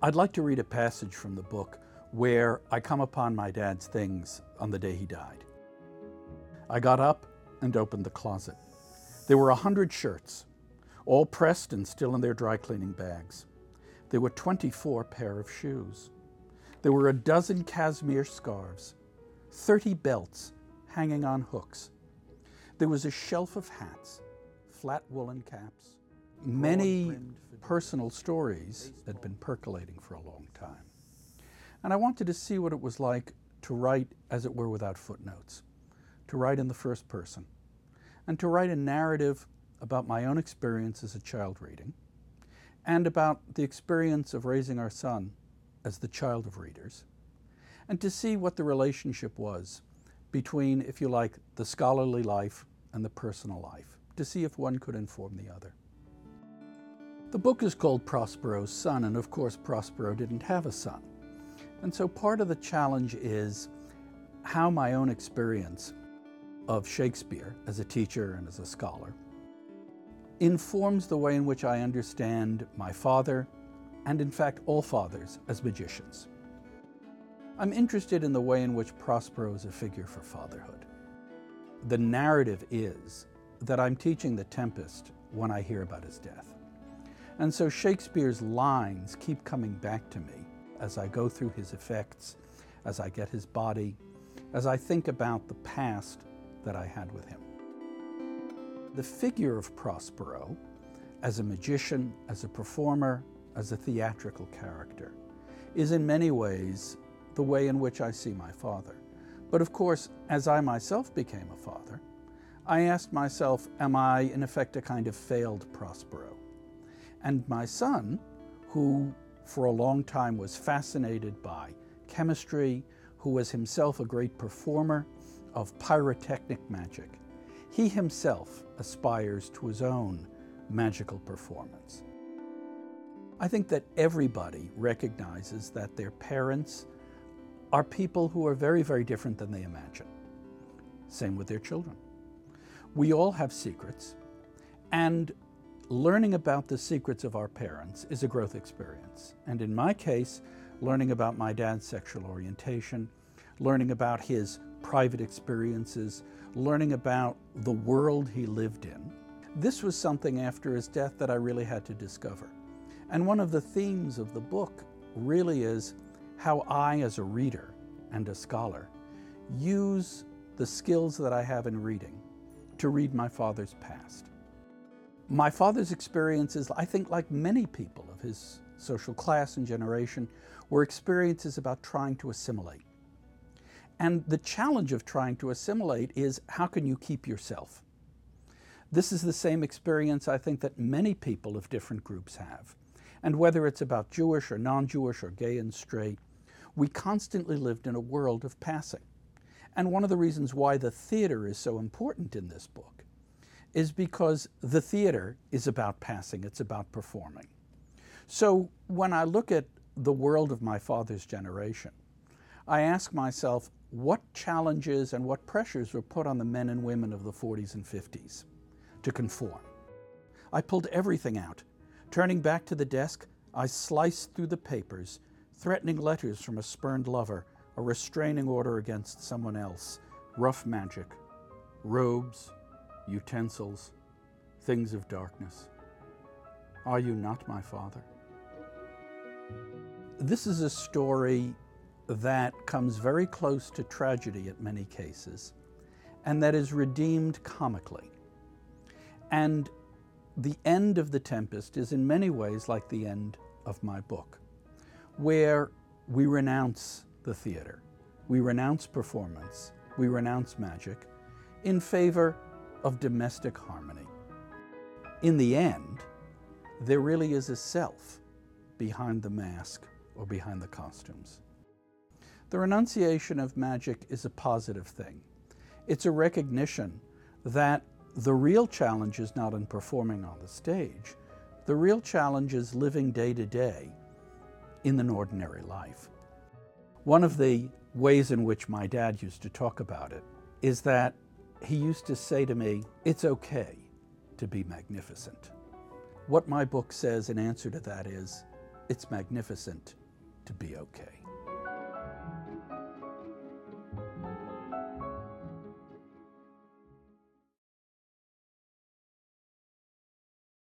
I'd like to read a passage from the book where I come upon my dad's things on the day he died. I got up and opened the closet. There were a hundred shirts, all pressed and still in their dry cleaning bags. There were 24 pair of shoes. There were a dozen cashmere scarves, 30 belts hanging on hooks. There was a shelf of hats, flat woolen caps, many personal stories that had been percolating for a long time. And I wanted to see what it was like to write, as it were, without footnotes, to write in the first person, and to write a narrative about my own experience as a child reading, and about the experience of raising our son as the child of readers, and to see what the relationship was between, if you like, the scholarly life and the personal life, to see if one could inform the other. The book is called Prospero's Son, and of course, Prospero didn't have a son. And so part of the challenge is how my own experience of Shakespeare as a teacher and as a scholar informs the way in which I understand my father, and in fact all fathers, as magicians. I'm interested in the way in which Prospero is a figure for fatherhood. The narrative is that I'm teaching The Tempest when I hear about his death. And so Shakespeare's lines keep coming back to me as I go through his effects, as I get his body, as I think about the past that I had with him. The figure of Prospero, as a magician, as a performer, as a theatrical character, is in many ways the way in which I see my father. But of course, as I myself became a father, I asked myself, am I in effect a kind of failed Prospero? And my son, who for a long time was fascinated by chemistry, who was himself a great performer of pyrotechnic magic, he himself aspires to his own magical performance. I think that everybody recognizes that their parents are people who are very, very different than they imagine. Same with their children. We all have secrets, and learning about the secrets of our parents is a growth experience. And in my case, learning about my dad's sexual orientation, learning about his private experiences, learning about the world he lived in. This was something after his death that I really had to discover. And one of the themes of the book really is how I, as a reader and a scholar, use the skills that I have in reading to read my father's past. My father's experiences, I think like many people of his social class and generation, were experiences about trying to assimilate. And the challenge of trying to assimilate is how can you keep yourself? This is the same experience I think that many people of different groups have. And whether it's about Jewish or non-Jewish or gay and straight, we constantly lived in a world of passing. And one of the reasons why the theater is so important in this book is because the theater is about passing, it's about performing. So when I look at the world of my father's generation, I ask myself what challenges and what pressures were put on the men and women of the 40s and 50s to conform. I pulled everything out. Turning back to the desk, I sliced through the papers, threatening letters from a spurned lover, a restraining order against someone else, rough magic, robes, utensils, things of darkness. Are you not my Father? This is a story that comes very close to tragedy at many cases, and that is redeemed comically. And the end of The Tempest is in many ways like the end of my book, where we renounce the theater, we renounce performance, we renounce magic in favor of domestic harmony. In the end, there really is a self behind the mask or behind the costumes. The renunciation of magic is a positive thing. It's a recognition that the real challenge is not in performing on the stage. The real challenge is living day to day in an ordinary life. One of the ways in which my dad used to talk about it is that he used to say to me, it's okay to be magnificent. What my book says in answer to that is, It's magnificent to be okay.